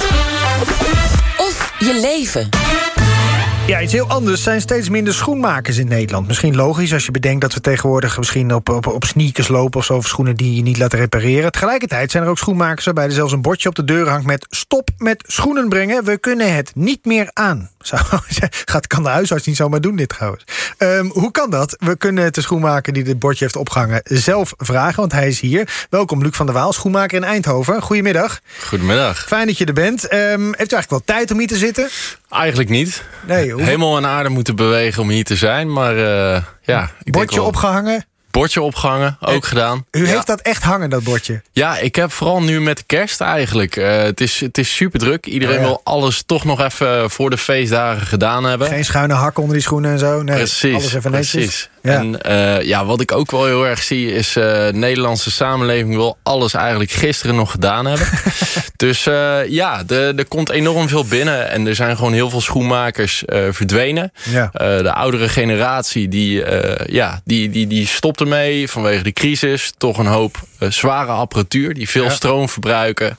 geld. Of je leven. Ja, iets heel anders. Er zijn steeds minder schoenmakers in Nederland. Misschien logisch als je bedenkt dat we tegenwoordig misschien op, op, op sneakers lopen of zo, of schoenen die je niet laat repareren. Tegelijkertijd zijn er ook schoenmakers waarbij er zelfs een bordje op de deur hangt met stop met schoenen brengen. We kunnen het niet meer aan. Zo, gaat, kan de huisarts niet zomaar doen dit trouwens. Ehm, hoe kan dat? We kunnen de schoenmaker die dit bordje heeft opgehangen zelf vragen, want hij is hier. Welkom Luc van der Waal, schoenmaker in Eindhoven. Goedemiddag. Goedemiddag. Fijn dat je er bent. Um, heeft u eigenlijk wel tijd om hier te zitten? Eigenlijk niet. Nee, hoeveel... Helemaal aan aarde moeten bewegen om hier te zijn, maar uh, ja. Ik bordje wel... opgehangen? Bordje opgehangen, ook gedaan. U heeft dat echt hangen, dat bordje? Ja, ik heb vooral nu met kerst eigenlijk. Uh, het, is, het is super druk. Iedereen oh, ja. wil alles toch nog even voor de feestdagen gedaan hebben. Geen schuine hak onder die schoenen en zo. Nee, precies, alles even netjes. precies. Ja. En uh, ja, wat ik ook wel heel erg zie is... Uh, de Nederlandse samenleving wil alles eigenlijk gisteren nog gedaan hebben. dus uh, ja, er komt enorm veel binnen. En er zijn gewoon heel veel schoenmakers verdwenen. Ja. de oudere generatie die, ja, die, die, die stopt ermee vanwege de crisis. Toch een hoop zware apparatuur die veel ja. stroom verbruiken.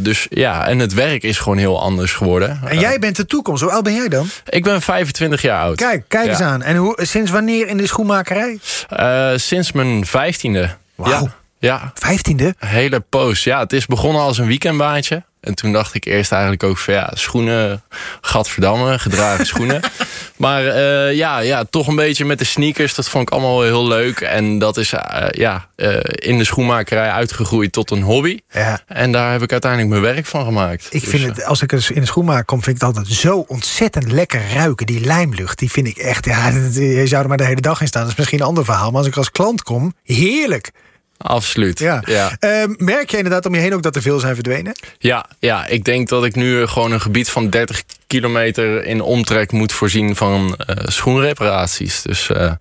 dus ja, en het werk is gewoon heel anders geworden. En jij bent de toekomst. Hoe oud ben jij dan? Ik ben 25 jaar oud. Kijk, kijk eens aan. En hoe, sinds wanneer in de schoenmakerij? Uh, sinds mijn vijftiende. Wow. Ja. ja. Vijftiende? Hele poos. Ja, het is begonnen als een weekendbaantje. En toen dacht ik eerst eigenlijk ook van ja, schoenen, gadverdamme, gedragen schoenen. maar uh, ja, ja, toch een beetje met de sneakers, dat vond ik allemaal heel leuk. En dat is uh, ja, uh, in de schoenmakerij uitgegroeid tot een hobby. Ja. En daar heb ik uiteindelijk mijn werk van gemaakt. Ik dus, vind het, als ik in de schoenmaker kom, vind ik het altijd zo ontzettend lekker ruiken. Die lijmlucht, die vind ik echt, ja, je zou er maar de hele dag in staan. Dat is misschien een ander verhaal. Maar als ik als klant kom, heerlijk. Absoluut. Ja. ja. Uh, merk je inderdaad om je heen ook dat er veel zijn verdwenen? Ja, ja, ik denk dat ik nu gewoon een gebied van 30 kilometer in omtrek moet voorzien van uh, schoenreparaties. Dus uh,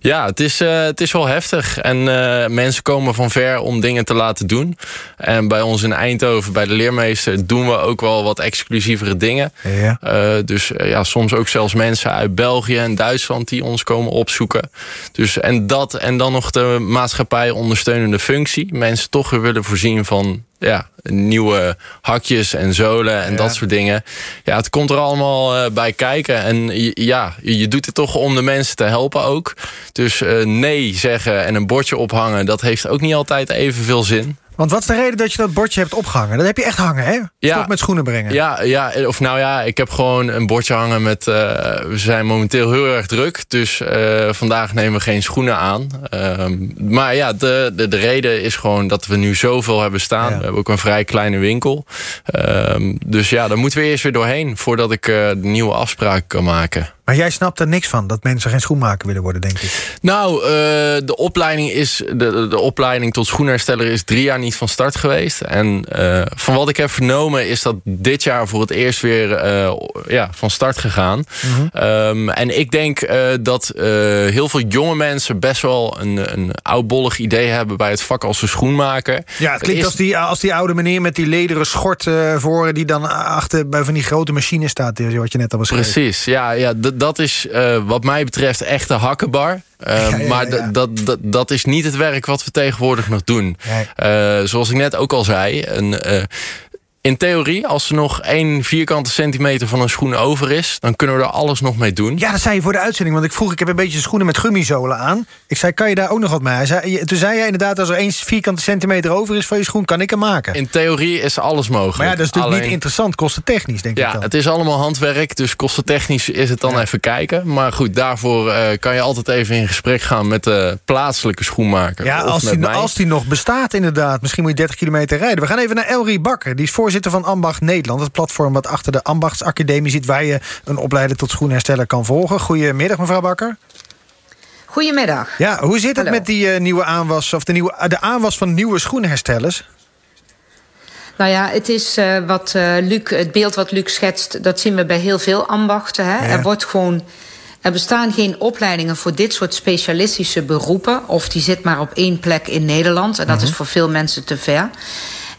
ja, het is, uh, het is wel heftig. En mensen komen van ver om dingen te laten doen. En bij ons in Eindhoven, bij de leermeester, doen we ook wel wat exclusievere dingen. Ja. dus ja, soms ook zelfs mensen uit België en Duitsland die ons komen opzoeken. Dus en dat en dan nog de maatschappij ondersteunende functie. Mensen toch weer willen voorzien van ja, nieuwe hakjes en zolen en ja. dat soort dingen. Ja, het komt er allemaal uh, bij kijken. En ja, je doet het toch om de mensen te helpen ook. Dus uh, nee zeggen en een bordje ophangen, dat heeft ook niet altijd evenveel zin. Want wat is de reden dat je dat bordje hebt opgehangen? Dat heb je echt hangen, hè? Ja. Stop met schoenen brengen. Ja, ja, of nou ja, ik heb gewoon een bordje hangen met... Uh, we zijn momenteel heel erg druk, dus uh, vandaag nemen we geen schoenen aan. Uh, maar ja, de, de, de reden is gewoon dat we nu zoveel hebben staan. Ja. We hebben ook een vrij kleine winkel. Ehm, dus ja, daar moeten we eerst weer doorheen... voordat ik uh, de nieuwe afspraken kan maken. Maar jij snapt er niks van, dat mensen geen schoenmaker willen worden, denk ik. Nou, uh, de opleiding is. De, de opleiding tot schoenhersteller is drie jaar niet van start geweest. En uh, van wat ik heb vernomen, is dat dit jaar voor het eerst weer uh, ja, van start gegaan. Mhm. Mm -hmm. um, en ik denk dat heel veel jonge mensen best wel een, een oudbollig idee hebben bij het vak als ze schoenmaker. Ja, het klinkt is... als, die, als die oude meneer met die lederen schort voor, die dan achter bij van die grote machines staat, wat je net al beschreef. Precies, ja, ja dat is uh, wat mij betreft echt een hakkenbar. Uh, ja, ja, maar ja. Dat, dat, dat is niet het werk wat we tegenwoordig nog doen. Uh, zoals ik net ook al zei, een, in theorie, als er nog één vierkante centimeter van een schoen over is... dan kunnen we er alles nog mee doen. Ja, dat zei je voor de uitzending. Want ik vroeg, ik heb een beetje schoenen met gummizolen aan. Ik zei, kan je daar ook nog wat mee? Hij zei, toen zei jij inderdaad, als er één vierkante centimeter over is van je schoen... kan ik hem maken. In theorie is alles mogelijk. Maar ja, dat is natuurlijk Alleen... niet interessant, kostentechnisch, denk ja, ik dan. het is allemaal handwerk, dus kostentechnisch is het dan ja. even kijken. Maar goed, daarvoor uh, kan je altijd even in gesprek gaan... met de plaatselijke schoenmaker. Ja, als die, als die nog bestaat inderdaad. Misschien moet je 30 kilometer rijden. We gaan even naar Elrie Bakker, die is voorzitter van Ambacht Nederland. Het platform wat achter de Ambachtsacademie zit... waar je een opleider tot schoenhersteller kan volgen. Goedemiddag, mevrouw Bakker. Goedemiddag. Ja, hoe zit het Hallo. met die uh, nieuwe aanwas... of de, nieuwe, de aanwas van nieuwe schoenherstellers? Nou ja, het is uh, wat uh, Luc, het beeld wat Luc schetst... dat zien we bij heel veel ambachten. Hè? Ja. Er wordt gewoon... Er bestaan geen opleidingen voor dit soort specialistische beroepen. Of die zit maar op één plek in Nederland. En dat Mhm. mm -hmm. is voor veel mensen te ver.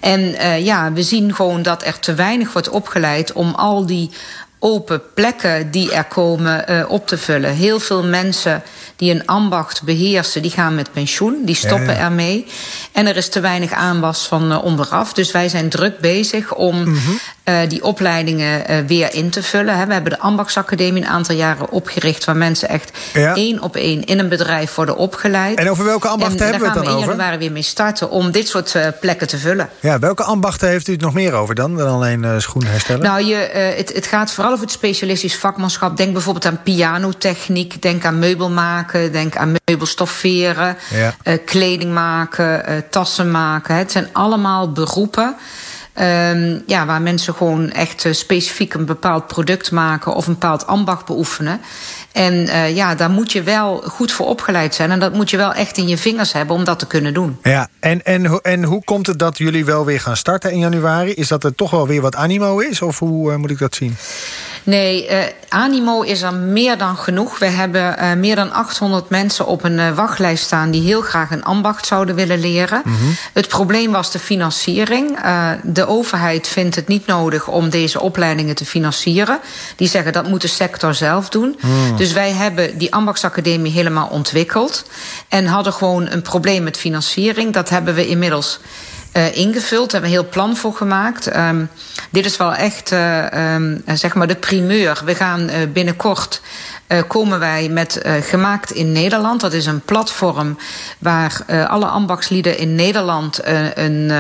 En uh, ja, we zien gewoon dat er te weinig wordt opgeleid om al die open plekken die er komen uh, op te vullen. Heel veel mensen die een ambacht beheersen, die gaan met pensioen. Die stoppen ermee. En er is te weinig aanwas van uh, onderaf. Dus wij zijn druk bezig om mm die opleidingen uh, weer in te vullen. Hè. We hebben de ambachtsacademie een aantal jaren opgericht... waar mensen echt één op één in een bedrijf worden opgeleid. En over welke ambachten hebben we het dan over? Daar gaan we in januari weer mee starten om dit soort plekken te vullen. Ja, welke ambachten heeft u het nog meer over dan? Dan alleen schoenherstellen? Nou, je, het, het gaat vooral over het specialistisch vakmanschap. Denk bijvoorbeeld aan pianotechniek. Denk aan meubel maken. Denk aan meubelstofferen. Ja. Kleding maken. Tassen maken. Het zijn allemaal beroepen. Um, ja, waar mensen gewoon echt uh, specifiek een bepaald product maken of een bepaald ambacht beoefenen. En uh, ja, daar moet je wel goed voor opgeleid zijn. En dat moet je wel echt in je vingers hebben om dat te kunnen doen. Ja, en, en, en hoe komt het dat jullie wel weer gaan starten in januari? Is dat er toch wel weer wat animo is? Of hoe uh, moet ik dat zien? Nee, uh, animo is er meer dan genoeg. We hebben uh, meer dan 800 mensen op een uh, wachtlijst staan... die heel graag een ambacht zouden willen leren. Mm -hmm. Het probleem was de financiering. de overheid vindt het niet nodig om deze opleidingen te financieren. Die zeggen dat moet de sector zelf doen. Mm. Dus wij hebben die ambachtsacademie helemaal ontwikkeld... en hadden gewoon een probleem met financiering. Dat hebben we inmiddels... Uh, ingevuld. Daar hebben we een heel plan voor gemaakt. Um, dit is wel echt uh, um, zeg maar de primeur. We gaan binnenkort komen wij met Gemaakt in Nederland. Dat is een platform waar alle ambachtslieden in Nederland een,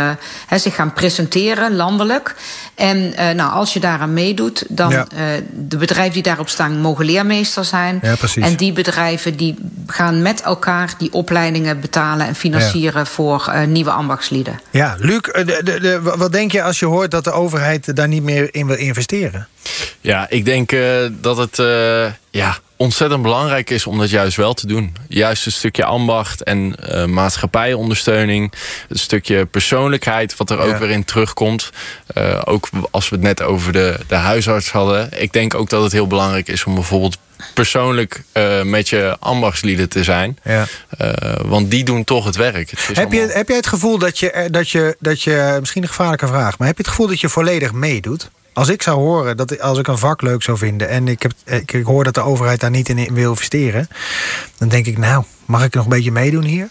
he, zich gaan presenteren, landelijk. En nou, als je daaraan meedoet, dan ja. de bedrijven die daarop staan mogen leermeester zijn. Ja, en die bedrijven die gaan met elkaar die opleidingen betalen en financieren ja. voor nieuwe ambachtslieden. Ja, Luc, de, de, de, wat denk je als je hoort dat de overheid daar niet meer in wil investeren? Ja, ik denk uh, dat het uh, ja, ontzettend belangrijk is om dat juist wel te doen. Juist een stukje ambacht en uh, maatschappijondersteuning. Een stukje persoonlijkheid wat er ja. ook weer in terugkomt. ook als we het net over de, de huisarts hadden. Ik denk ook dat het heel belangrijk is om bijvoorbeeld persoonlijk uh, met je ambachtslieden te zijn. Ja. Want die doen toch het werk. Het heb, allemaal... je, heb jij het gevoel dat je, dat, je, dat je, misschien een gevaarlijke vraag... maar heb je het gevoel dat je volledig meedoet? Als ik zou horen, dat als ik een vak leuk zou vinden... en ik, heb, ik, ik hoor dat de overheid daar niet in wil investeren... dan denk ik, nou, mag ik nog een beetje meedoen hier?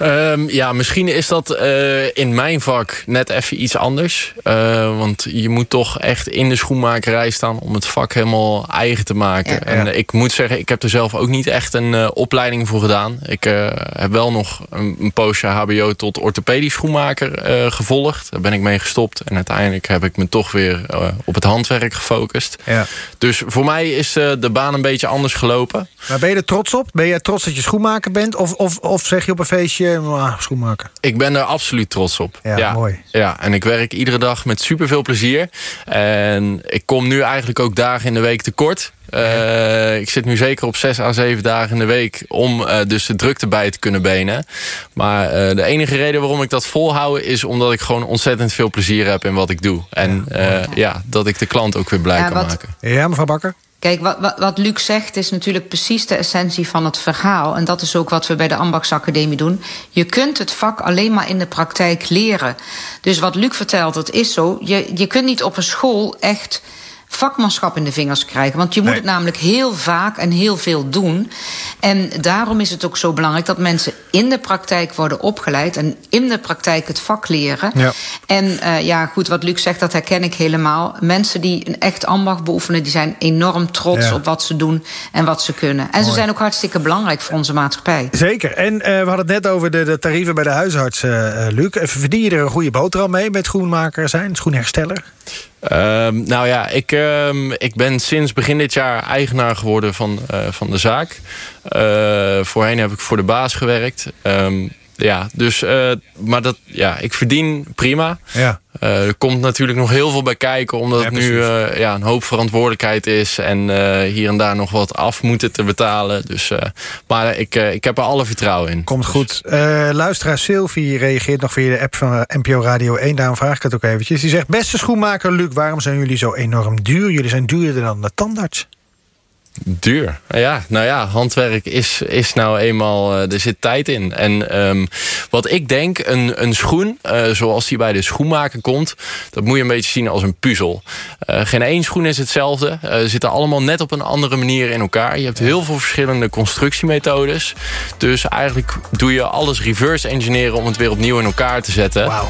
Um, ja, misschien is dat uh, in mijn vak net even iets anders. Uh, want je moet toch echt in de schoenmakerij staan om het vak helemaal eigen te maken. Ja, en ik moet zeggen, ik heb er zelf ook niet echt een uh, opleiding voor gedaan. Ik heb wel nog een, een poosje HBO tot orthopedisch schoenmaker gevolgd. Daar ben ik mee gestopt. En uiteindelijk heb ik me toch weer op het handwerk gefocust. Ja. Dus voor mij is de baan een beetje anders gelopen. Maar ben je er trots op? Ben je trots dat je schoenmaker bent? Of, of, of zeg je op een feestje ah, schoenmaker? Ik ben er absoluut trots op. Ja, ja, mooi. Ja, en ik werk iedere dag met superveel plezier. En ik kom nu eigenlijk ook dagen in de week tekort. Uh, ik zit nu zeker op zes à zeven dagen in de week om uh, dus de drukte bij te kunnen benen. Maar uh, de enige reden waarom ik dat volhoud is omdat ik gewoon ontzettend veel plezier heb in wat ik doe. En ja, ja dat ik de klant ook weer blij ja, kan wat, maken. Ja, mevrouw Bakker? Kijk, wat, wat, Luc zegt is natuurlijk precies de essentie van het verhaal. En dat is ook wat we bij de Ambachtsacademie doen. Je kunt het vak alleen maar in de praktijk leren. Dus wat Luc vertelt, dat is zo. Je, je kunt niet op een school echt vakmanschap in de vingers krijgen. Want je moet nee. het namelijk heel vaak en heel veel doen. En daarom is het ook zo belangrijk dat mensen in de praktijk worden opgeleid en in de praktijk het vak leren. Ja. En uh, ja, goed, wat Luc zegt, dat herken ik helemaal. Mensen die een echt ambacht beoefenen, die zijn enorm trots Ja. op wat ze doen en wat ze kunnen. En ze zijn ook hartstikke belangrijk voor onze maatschappij. Zeker. En uh, we hadden het net over de, de tarieven bij de huisarts, uh, Luc. Verdien je er een goede boterham mee met schoenmaker zijn, schoenhersteller? Um, nou ja, ik, um, ik ben sinds begin dit jaar eigenaar geworden van, uh, van de zaak. Uh, voorheen heb ik voor de baas gewerkt. Um, ja, dus, uh, maar dat, ja, ik verdien prima. Ja. Uh, er komt natuurlijk nog heel veel bij kijken, omdat Ja, het nu uh, ja, een hoop verantwoordelijkheid is en hier en daar nog wat af moeten te betalen. Dus, maar ik, ik heb er alle vertrouwen in. Komt goed. luisteraar Sylvie reageert nog via de app van NPO Radio 1. Daarom vraag ik het ook eventjes. Die zegt, beste schoenmaker Luc, waarom zijn jullie zo enorm duur? Jullie zijn duurder dan de tandarts. Duur. Ja, nou ja, handwerk is, is nou eenmaal, uh, er zit tijd in. En um, wat ik denk, een, een schoen, uh, zoals die bij de schoenmaker komt... dat moet je een beetje zien als een puzzel. Uh, geen één schoen is hetzelfde. Ze zitten allemaal net op een andere manier in elkaar. Je hebt heel veel verschillende constructiemethodes. Dus eigenlijk doe je alles reverse engineeren... om het weer opnieuw in elkaar te zetten. Wauw.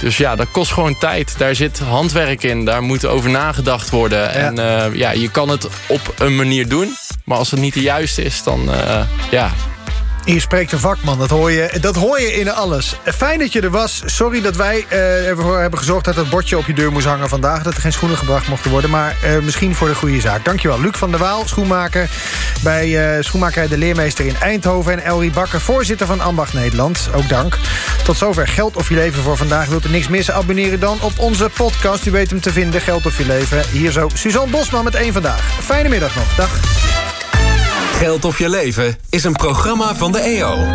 Dus ja, dat kost gewoon tijd. Daar zit handwerk in. Daar moet over nagedacht worden. Ja. En uh, ja, je kan het op een manier doen. Maar als het niet de juiste is, dan uh, ja, hier spreekt een vakman, dat hoor, je, dat hoor je in alles. Fijn dat je er was. Sorry dat wij uh, ervoor hebben gezorgd dat het bordje op je deur moest hangen vandaag. Dat er geen schoenen gebracht mochten worden. Maar uh, misschien voor de goede zaak. Dankjewel. Luc van der Waal, schoenmaker bij uh, Schoenmakerij De Leermeester in Eindhoven. En Elrie Bakker, voorzitter van Ambacht Nederland. Ook dank. Tot zover Geld of Je Leven voor vandaag. Wilt u niks missen? Abonneren dan op onze podcast. U weet hem te vinden. Geld of Je Leven. Hier zo Suzanne Bosman met één Vandaag. Fijne middag nog. Dag. Geld of je leven is een programma van de EO.